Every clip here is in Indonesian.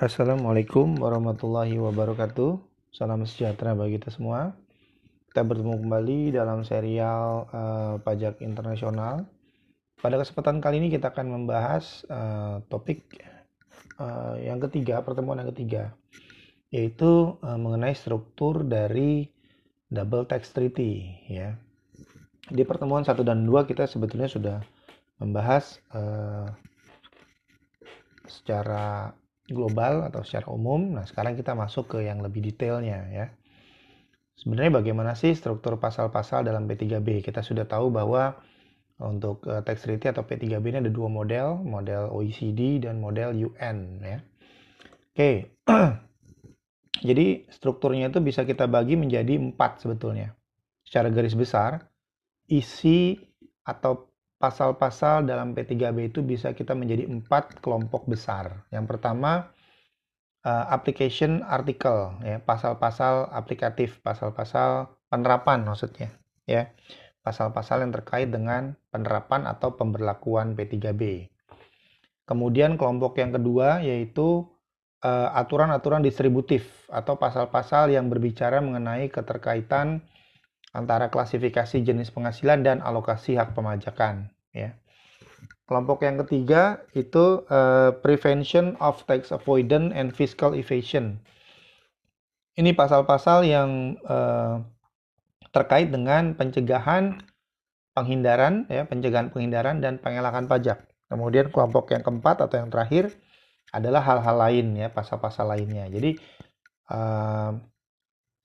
Assalamualaikum warahmatullahi wabarakatuh. Salam sejahtera bagi kita semua. Kita bertemu kembali dalam serial uh, pajak internasional. Pada kesempatan kali ini kita akan membahas uh, topik uh, yang ketiga, pertemuan yang ketiga, yaitu uh, mengenai struktur dari double tax treaty. Ya, di pertemuan 1 dan 2 kita sebetulnya sudah membahas uh, secara global atau secara umum. Nah, sekarang kita masuk ke yang lebih detailnya ya. Sebenarnya bagaimana sih struktur pasal-pasal dalam P3B? Kita sudah tahu bahwa untuk uh, tax treaty atau P3B ini ada dua model, model OECD dan model UN ya. Oke. Jadi strukturnya itu bisa kita bagi menjadi empat sebetulnya. Secara garis besar, isi atau pasal-pasal dalam P3B itu bisa kita menjadi empat kelompok besar. Yang pertama, uh, application article, ya, pasal-pasal aplikatif, pasal-pasal penerapan maksudnya, ya, pasal-pasal yang terkait dengan penerapan atau pemberlakuan P3B. Kemudian kelompok yang kedua yaitu uh, aturan-aturan distributif atau pasal-pasal yang berbicara mengenai keterkaitan antara klasifikasi jenis penghasilan dan alokasi hak pemajakan ya. Kelompok yang ketiga itu uh, prevention of tax avoidance and fiscal evasion. Ini pasal-pasal yang uh, terkait dengan pencegahan penghindaran ya, pencegahan penghindaran dan pengelakan pajak. Kemudian kelompok yang keempat atau yang terakhir adalah hal-hal lain ya, pasal-pasal lainnya. Jadi uh,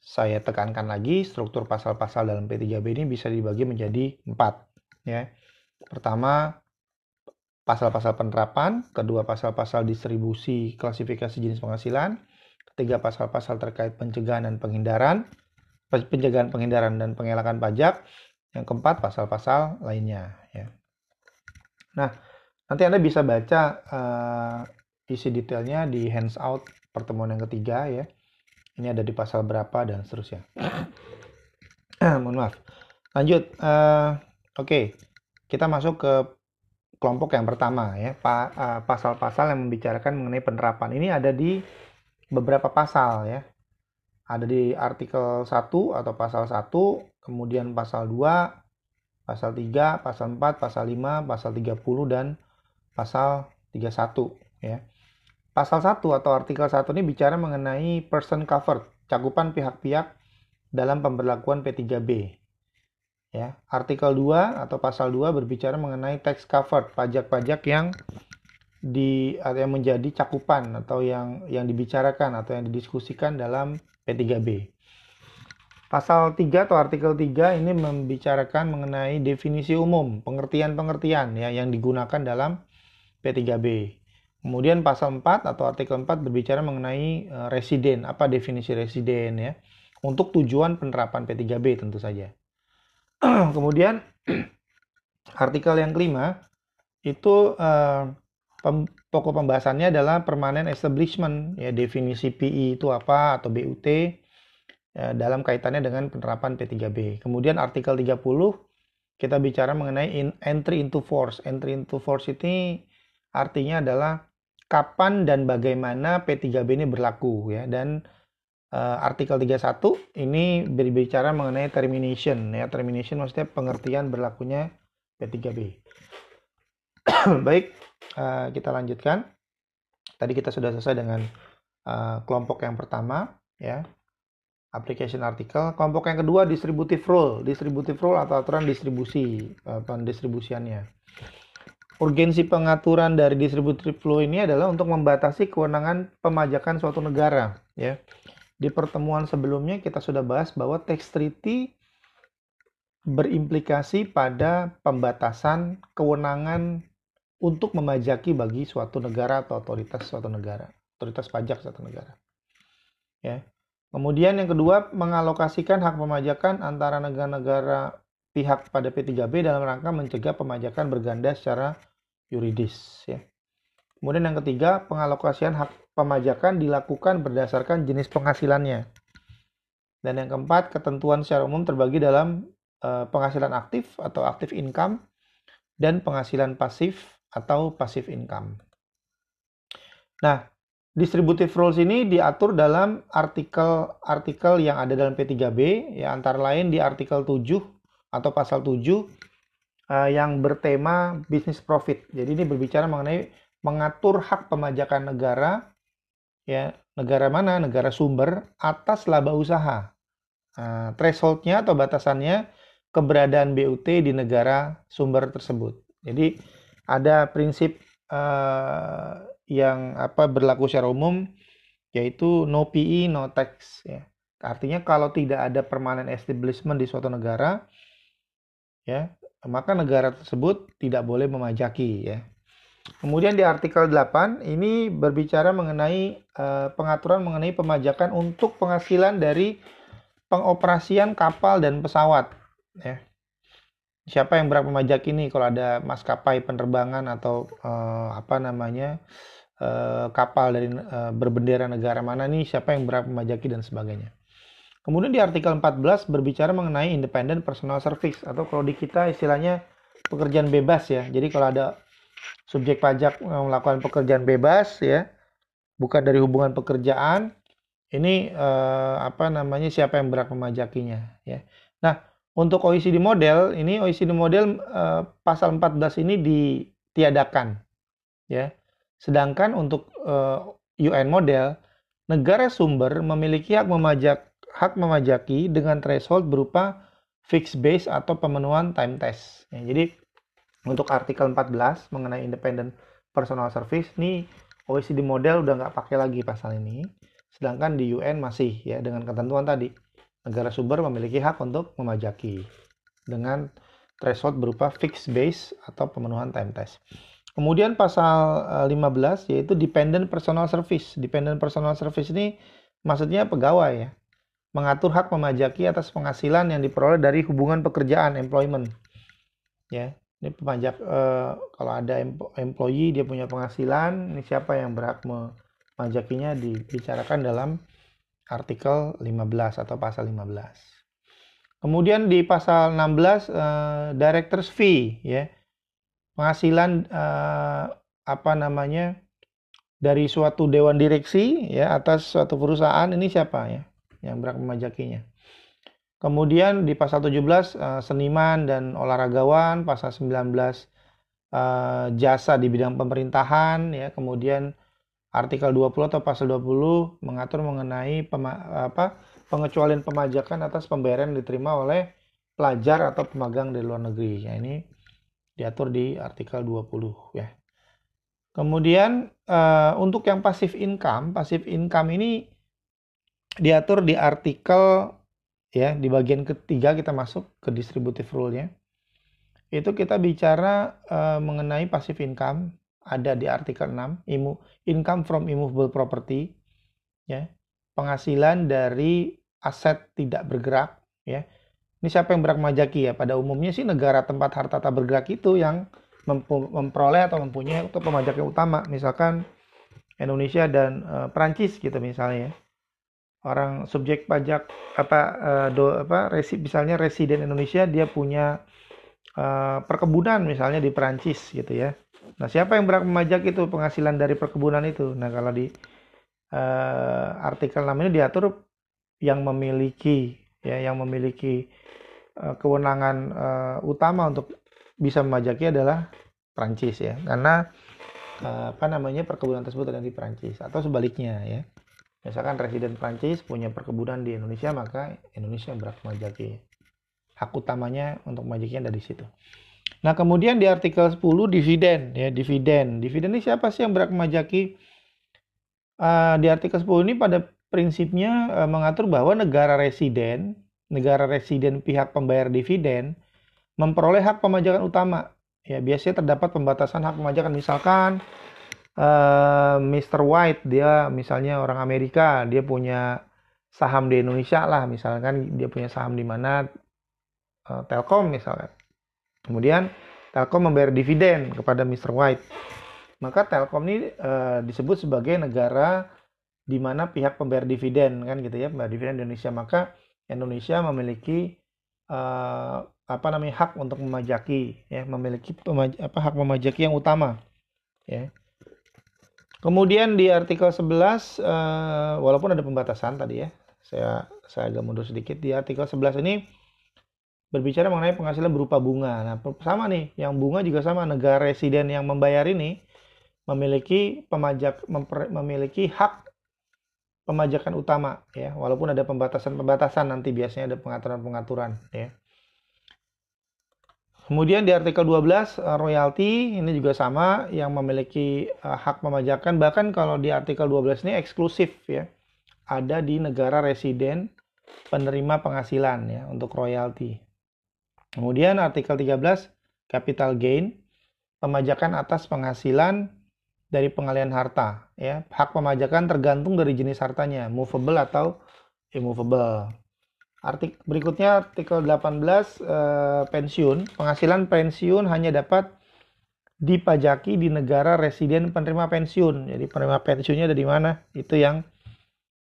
saya tekankan lagi struktur pasal-pasal dalam P3B ini bisa dibagi menjadi empat ya. Pertama pasal-pasal penerapan, kedua pasal-pasal distribusi klasifikasi jenis penghasilan, ketiga pasal-pasal terkait pencegahan dan penghindaran, pencegahan penghindaran dan pengelakan pajak, yang keempat pasal-pasal lainnya ya. Nah, nanti Anda bisa baca uh, isi detailnya di hands-out pertemuan yang ketiga ya ini ada di pasal berapa dan seterusnya. Mohon maaf. Lanjut. Uh, Oke, okay. kita masuk ke kelompok yang pertama ya, eh, pasal-pasal yang membicarakan mengenai penerapan. Ini ada di beberapa pasal ya. Ada di artikel 1 atau pasal 1, kemudian pasal 2, pasal 3, pasal 4, pasal 5, pasal 30 dan pasal 31 ya. Pasal 1 atau artikel 1 ini bicara mengenai person covered, cakupan pihak-pihak dalam pemberlakuan P3B. Ya, artikel 2 atau pasal 2 berbicara mengenai tax covered, pajak-pajak yang di yang menjadi cakupan atau yang yang dibicarakan atau yang didiskusikan dalam P3B. Pasal 3 atau artikel 3 ini membicarakan mengenai definisi umum, pengertian-pengertian ya yang digunakan dalam P3B. Kemudian pasal 4 atau artikel 4 berbicara mengenai uh, residen, apa definisi residen ya. Untuk tujuan penerapan P3B tentu saja. Kemudian artikel yang kelima itu pem, pokok pembahasannya adalah permanent establishment ya definisi PI itu apa atau BUT ya, dalam kaitannya dengan penerapan P3B. Kemudian artikel 30 kita bicara mengenai entry into force. Entry into force ini artinya adalah kapan dan bagaimana P3B ini berlaku ya dan uh, artikel 31 ini berbicara mengenai termination ya termination maksudnya pengertian berlakunya P3B. Baik, uh, kita lanjutkan. Tadi kita sudah selesai dengan uh, kelompok yang pertama ya. Application artikel. Kelompok yang kedua distributive rule. Distributive rule atau aturan distribusi, pendistribusiannya. Urgensi pengaturan dari distributive flow ini adalah untuk membatasi kewenangan pemajakan suatu negara. Ya, di pertemuan sebelumnya kita sudah bahas bahwa tax treaty berimplikasi pada pembatasan kewenangan untuk memajaki bagi suatu negara atau otoritas suatu negara, otoritas pajak suatu negara. Ya. Kemudian yang kedua, mengalokasikan hak pemajakan antara negara-negara pihak pada P3B dalam rangka mencegah pemajakan berganda secara yuridis ya. Kemudian yang ketiga, pengalokasian hak pemajakan dilakukan berdasarkan jenis penghasilannya. Dan yang keempat, ketentuan secara umum terbagi dalam uh, penghasilan aktif atau aktif income dan penghasilan pasif atau pasif income. Nah, distributive rules ini diatur dalam artikel-artikel yang ada dalam P3B ya antara lain di artikel 7 atau pasal 7 uh, yang bertema business profit. Jadi ini berbicara mengenai mengatur hak pemajakan negara ya negara mana negara sumber atas laba usaha. Uh, thresholdnya atau batasannya keberadaan BUT di negara sumber tersebut. Jadi ada prinsip uh, yang apa berlaku secara umum yaitu no PE no tax ya. Artinya kalau tidak ada permanent establishment di suatu negara ya, maka negara tersebut tidak boleh memajaki ya. Kemudian di artikel 8 ini berbicara mengenai uh, pengaturan mengenai pemajakan untuk penghasilan dari pengoperasian kapal dan pesawat ya. Siapa yang berhak memajak ini kalau ada maskapai penerbangan atau uh, apa namanya uh, kapal dari uh, berbendera negara mana nih siapa yang berhak memajaki dan sebagainya. Kemudian di artikel 14 berbicara mengenai independent personal service atau kalau di kita istilahnya pekerjaan bebas ya. Jadi kalau ada subjek pajak melakukan pekerjaan bebas ya, bukan dari hubungan pekerjaan, ini eh, apa namanya siapa yang berhak memajakinya ya. Nah, untuk OECD model ini OECD model eh, pasal 14 ini ditiadakan ya. Sedangkan untuk eh, UN model, negara sumber memiliki hak memajak hak memajaki dengan threshold berupa fixed base atau pemenuhan time test. Ya, jadi untuk artikel 14 mengenai independent personal service ini OECD model udah nggak pakai lagi pasal ini. Sedangkan di UN masih ya dengan ketentuan tadi negara sumber memiliki hak untuk memajaki dengan threshold berupa fixed base atau pemenuhan time test. Kemudian pasal 15 eh, yaitu dependent personal service. Dependent personal service ini maksudnya pegawai ya. Mengatur hak memajaki atas penghasilan yang diperoleh dari hubungan pekerjaan employment. Ya, ini pemajak eh, kalau ada employee dia punya penghasilan, ini siapa yang berhak memajakinya dibicarakan dalam artikel 15 atau pasal 15. Kemudian di pasal 16 eh, directors fee ya penghasilan uh, apa namanya dari suatu dewan direksi ya atas suatu perusahaan ini siapa ya yang berhak memajakinya. Kemudian di pasal 17 uh, eh, seniman dan olahragawan, pasal 19 uh, eh, jasa di bidang pemerintahan ya, kemudian artikel 20 atau pasal 20 mengatur mengenai pema, apa pengecualian pemajakan atas pembayaran diterima oleh pelajar atau pemagang dari luar negeri. Ya, ini diatur di artikel 20 ya. Kemudian uh, untuk yang pasif income, pasif income ini diatur di artikel ya di bagian ketiga kita masuk ke distributive rule-nya. Itu kita bicara uh, mengenai pasif income ada di artikel 6, income from immovable property ya. Penghasilan dari aset tidak bergerak ya ini siapa yang berhak majaki ya? Pada umumnya sih negara tempat harta tak bergerak itu yang memperoleh atau mempunyai untuk pemajak yang utama. Misalkan Indonesia dan uh, Perancis gitu misalnya ya. Orang subjek pajak apa uh, do apa resi misalnya residen Indonesia dia punya uh, perkebunan misalnya di Perancis gitu ya. Nah, siapa yang berhak memajak itu penghasilan dari perkebunan itu? Nah, kalau di uh, artikel 6 ini diatur yang memiliki ya yang memiliki uh, kewenangan uh, utama untuk bisa memajaki adalah Prancis ya karena apa namanya perkebunan tersebut ada di Prancis atau sebaliknya ya misalkan residen Prancis punya perkebunan di Indonesia maka Indonesia berhak memajaki hak utamanya untuk memajakinya dari situ. Nah kemudian di artikel 10 dividen ya dividen. Dividen ini siapa sih yang berhak memajaki uh, di artikel 10 ini pada prinsipnya uh, mengatur bahwa negara residen, negara residen pihak pembayar dividen memperoleh hak pemajakan utama. Ya, biasanya terdapat pembatasan hak pemajakan. Misalkan uh, eh, Mr. White dia misalnya orang Amerika, dia punya saham di Indonesia lah, misalkan dia punya saham di mana uh, Telkom misalkan. Kemudian Telkom membayar dividen kepada Mr. White. Maka Telkom ini uh, disebut sebagai negara di mana pihak pembayar dividen kan gitu ya pembayar dividen Indonesia maka Indonesia memiliki uh, apa namanya hak untuk memajaki ya memiliki pemaj apa hak memajaki yang utama ya Kemudian di artikel 11 uh, walaupun ada pembatasan tadi ya. Saya saya agak mundur sedikit di artikel 11 ini berbicara mengenai penghasilan berupa bunga. Nah, sama nih, yang bunga juga sama negara residen yang membayar ini memiliki pemajak memper, memiliki hak pemajakan utama ya, walaupun ada pembatasan-pembatasan nanti biasanya ada pengaturan-pengaturan ya. Kemudian di artikel 12 eh, royalti ini juga sama yang memiliki uh, hak pemajakan bahkan kalau di artikel 12 ini eksklusif ya. Ada di negara residen penerima penghasilan ya untuk royalti. Kemudian artikel 13 capital gain pemajakan atas penghasilan dari pengalian harta ya. Hak pemajakan tergantung dari jenis hartanya, movable atau immovable. Artik berikutnya artikel 18 eh, pensiun. Penghasilan pensiun hanya dapat dipajaki di negara residen penerima pensiun. Jadi penerima pensiunnya ada di mana? Itu yang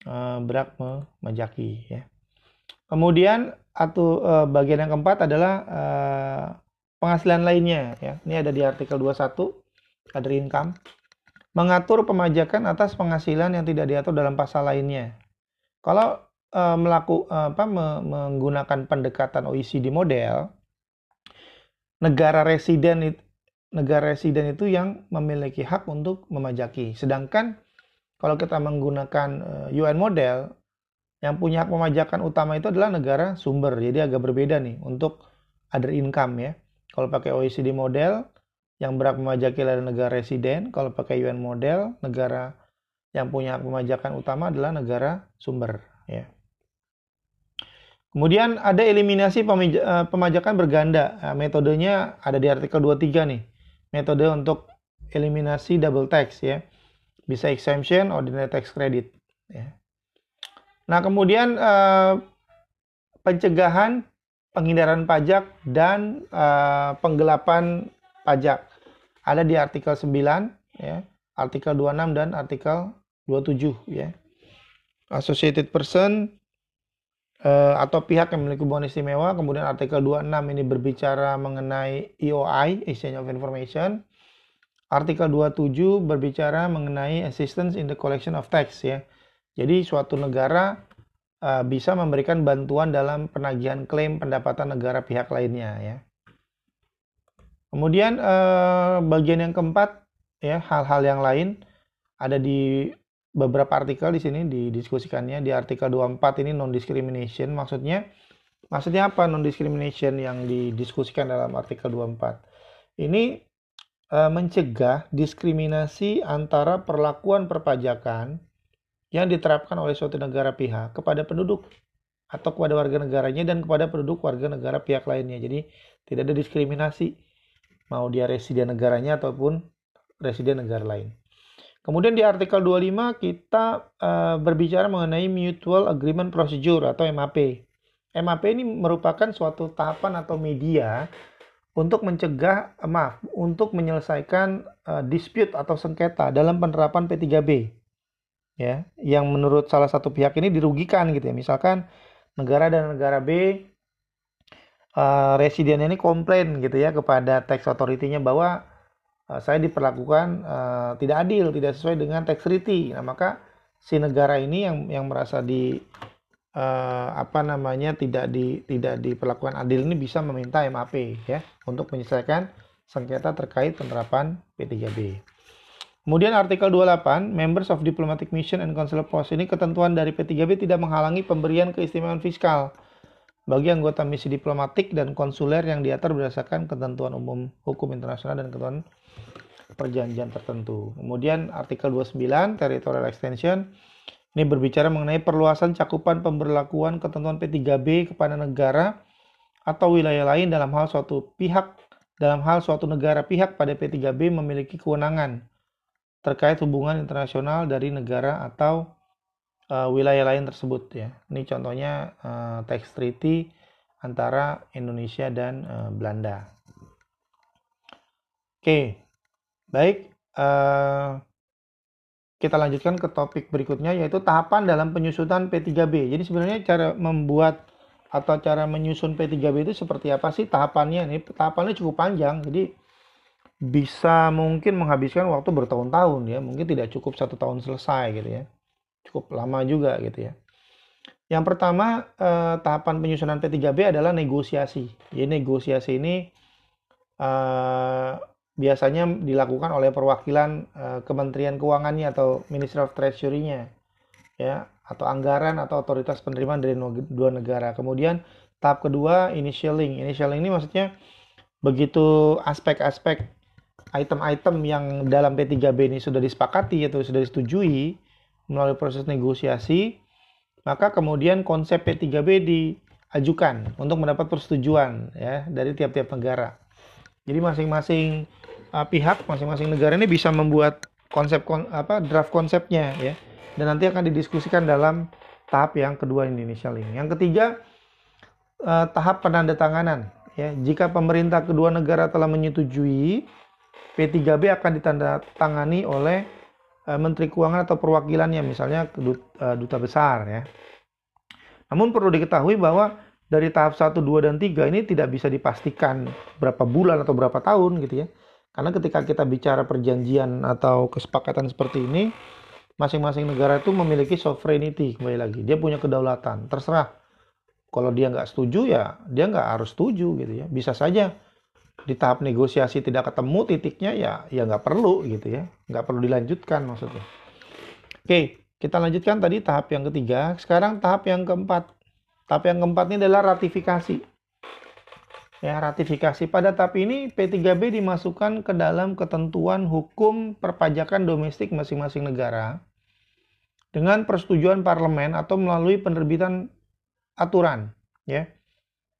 eh, berhak memajaki ya. Kemudian atau eh, bagian yang keempat adalah eh, penghasilan lainnya ya. Ini ada di artikel 21 other income. Mengatur pemajakan atas penghasilan yang tidak diatur dalam pasal lainnya. Kalau uh, melaku, uh, apa, me menggunakan pendekatan OECD model, negara residen itu negara residen itu yang memiliki hak untuk memajaki. Sedangkan kalau kita menggunakan eh, UN model, yang punya hak pemajakan utama itu adalah negara sumber. Jadi agak berbeda nih untuk other income ya. Kalau pakai OECD model, yang berhak memajaki adalah negara residen. Kalau pakai UN model, negara yang punya hak pemajakan utama adalah negara sumber ya. Kemudian ada eliminasi eh, pemajakan berganda. Nah, metodenya ada di artikel 23 nih. Metode untuk eliminasi double tax ya. Bisa exemption, ordinary tax credit ya. Nah, kemudian eh, pencegahan penghindaran pajak dan eh, penggelapan pajak ada di artikel 9 ya, artikel 26 dan artikel 27 ya. Associated person atau pihak yang memiliki hubungan istimewa. Kemudian artikel 26 ini berbicara mengenai EOI, Exchange of Information. Artikel 27 berbicara mengenai assistance in the collection of tax ya. Jadi suatu negara uh, bisa memberikan bantuan dalam penagihan klaim pendapatan negara pihak lainnya ya. Kemudian uh, bagian yang keempat ya hal-hal yang lain ada di beberapa artikel di sini didiskusikannya. Di artikel 24 ini non discrimination maksudnya maksudnya apa non discrimination yang didiskusikan dalam artikel 24 ini e, mencegah diskriminasi antara perlakuan perpajakan yang diterapkan oleh suatu negara pihak kepada penduduk atau kepada warga negaranya dan kepada penduduk warga negara pihak lainnya. Jadi tidak ada diskriminasi. Mau dia residen negaranya ataupun residen negara lain Kemudian di artikel 25 kita uh, berbicara mengenai Mutual Agreement Procedure atau MAP. MAP ini merupakan suatu tahapan atau media untuk mencegah, eh, maaf, untuk menyelesaikan uh, dispute atau sengketa dalam penerapan P3B. Ya, yang menurut salah satu pihak ini dirugikan gitu ya. Misalkan negara dan negara B uh, residen ini komplain gitu ya kepada tax authority-nya bahwa saya diperlakukan uh, tidak adil, tidak sesuai dengan tax treaty. Nah, maka si negara ini yang yang merasa di uh, apa namanya tidak di tidak diperlakukan adil ini bisa meminta MAP ya untuk menyelesaikan sengketa terkait penerapan P3B. Kemudian artikel 28, Members of Diplomatic Mission and Consular Post ini ketentuan dari P3B tidak menghalangi pemberian keistimewaan fiskal bagi anggota misi diplomatik dan konsuler yang diatur berdasarkan ketentuan umum hukum internasional dan ketentuan perjanjian tertentu. Kemudian artikel 29 territorial extension ini berbicara mengenai perluasan cakupan pemberlakuan ketentuan P3B kepada negara atau wilayah lain dalam hal suatu pihak dalam hal suatu negara pihak pada P3B memiliki kewenangan terkait hubungan internasional dari negara atau uh, wilayah lain tersebut ya. Ini contohnya uh, tax treaty antara Indonesia dan uh, Belanda. Oke, Baik, uh, kita lanjutkan ke topik berikutnya yaitu tahapan dalam penyusunan P3B. Jadi sebenarnya cara membuat atau cara menyusun P3B itu seperti apa sih tahapannya? Ini tahapannya cukup panjang. Jadi bisa mungkin menghabiskan waktu bertahun-tahun ya mungkin tidak cukup satu tahun selesai gitu ya cukup lama juga gitu ya yang pertama eh, tahapan penyusunan P3B adalah negosiasi jadi negosiasi ini eh, biasanya dilakukan oleh perwakilan eh, Kementerian Keuangannya atau Ministry of Treasury-nya ya atau anggaran atau otoritas penerimaan dari dua negara kemudian tahap kedua initialing initialing ini maksudnya begitu aspek-aspek item-item yang dalam P3B ini sudah disepakati atau sudah disetujui melalui proses negosiasi, maka kemudian konsep P3B diajukan untuk mendapat persetujuan ya dari tiap-tiap negara. Jadi masing-masing uh, pihak, masing-masing negara ini bisa membuat konsep kon, apa draft konsepnya ya dan nanti akan didiskusikan dalam tahap yang kedua ini initial ini. Yang ketiga uh, tahap penandatanganan ya. Jika pemerintah kedua negara telah menyetujui P3B akan ditandatangani oleh uh, Menteri Keuangan atau perwakilannya, misalnya uh, duta besar ya. Namun perlu diketahui bahwa dari tahap 1, 2, dan 3 ini tidak bisa dipastikan berapa bulan atau berapa tahun gitu ya. Karena ketika kita bicara perjanjian atau kesepakatan seperti ini, masing-masing negara itu memiliki sovereignty kembali lagi. Dia punya kedaulatan. Terserah. Kalau dia nggak setuju ya dia nggak harus setuju gitu ya. Bisa saja di tahap negosiasi tidak ketemu titiknya ya ya nggak perlu gitu ya nggak perlu dilanjutkan maksudnya oke kita lanjutkan tadi tahap yang ketiga sekarang tahap yang keempat tahap yang keempat ini adalah ratifikasi ya ratifikasi pada tahap ini P3B dimasukkan ke dalam ketentuan hukum perpajakan domestik masing-masing negara dengan persetujuan parlemen atau melalui penerbitan aturan ya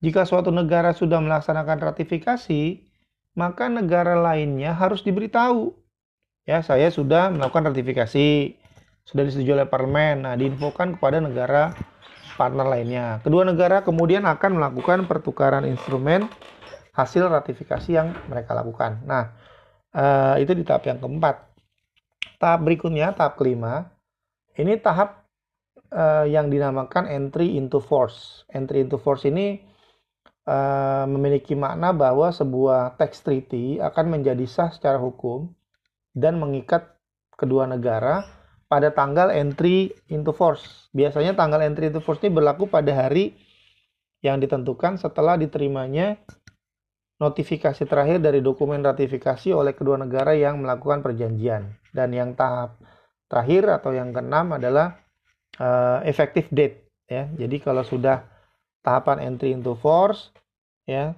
jika suatu negara sudah melaksanakan ratifikasi, maka negara lainnya harus diberitahu. Ya, saya sudah melakukan ratifikasi, sudah disetujui oleh parlemen. Nah, diinfokan kepada negara partner lainnya. Kedua negara kemudian akan melakukan pertukaran instrumen hasil ratifikasi yang mereka lakukan. Nah, eh, itu di tahap yang keempat. Tahap berikutnya, tahap kelima, ini tahap eh, yang dinamakan entry into force. Entry into force ini uh, memiliki makna bahwa sebuah tax treaty akan menjadi sah secara hukum dan mengikat kedua negara pada tanggal entry into force. Biasanya tanggal entry into force ini berlaku pada hari yang ditentukan setelah diterimanya notifikasi terakhir dari dokumen ratifikasi oleh kedua negara yang melakukan perjanjian. Dan yang tahap terakhir atau yang keenam adalah uh, effective date ya. Jadi kalau sudah tahapan entry into force ya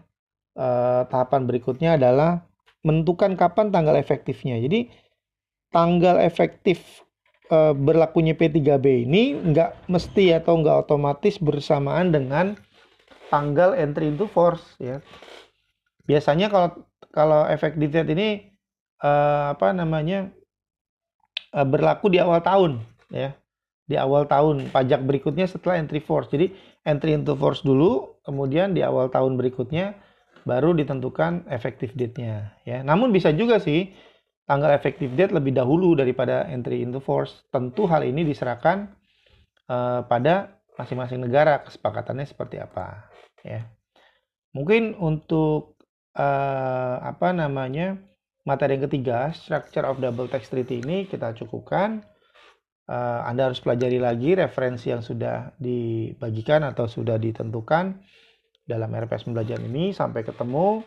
eh, tahapan berikutnya adalah menentukan kapan tanggal efektifnya jadi tanggal efektif eh, berlakunya P3B ini nggak mesti atau nggak otomatis bersamaan dengan tanggal entry into force ya biasanya kalau kalau efektif date ini eh, apa namanya eh, berlaku di awal tahun ya di awal tahun pajak berikutnya setelah entry force. Jadi entry into force dulu, kemudian di awal tahun berikutnya baru ditentukan effective date-nya ya. Namun bisa juga sih tanggal effective date lebih dahulu daripada entry into force. Tentu hal ini diserahkan uh, pada masing-masing negara kesepakatannya seperti apa ya. Mungkin untuk uh, apa namanya materi yang ketiga structure of double tax treaty ini kita cukupkan uh, Anda harus pelajari lagi referensi yang sudah dibagikan atau sudah ditentukan dalam RPS pembelajaran ini. Sampai ketemu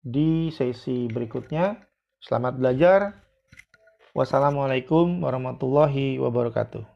di sesi berikutnya. Selamat belajar. Wassalamualaikum warahmatullahi wabarakatuh.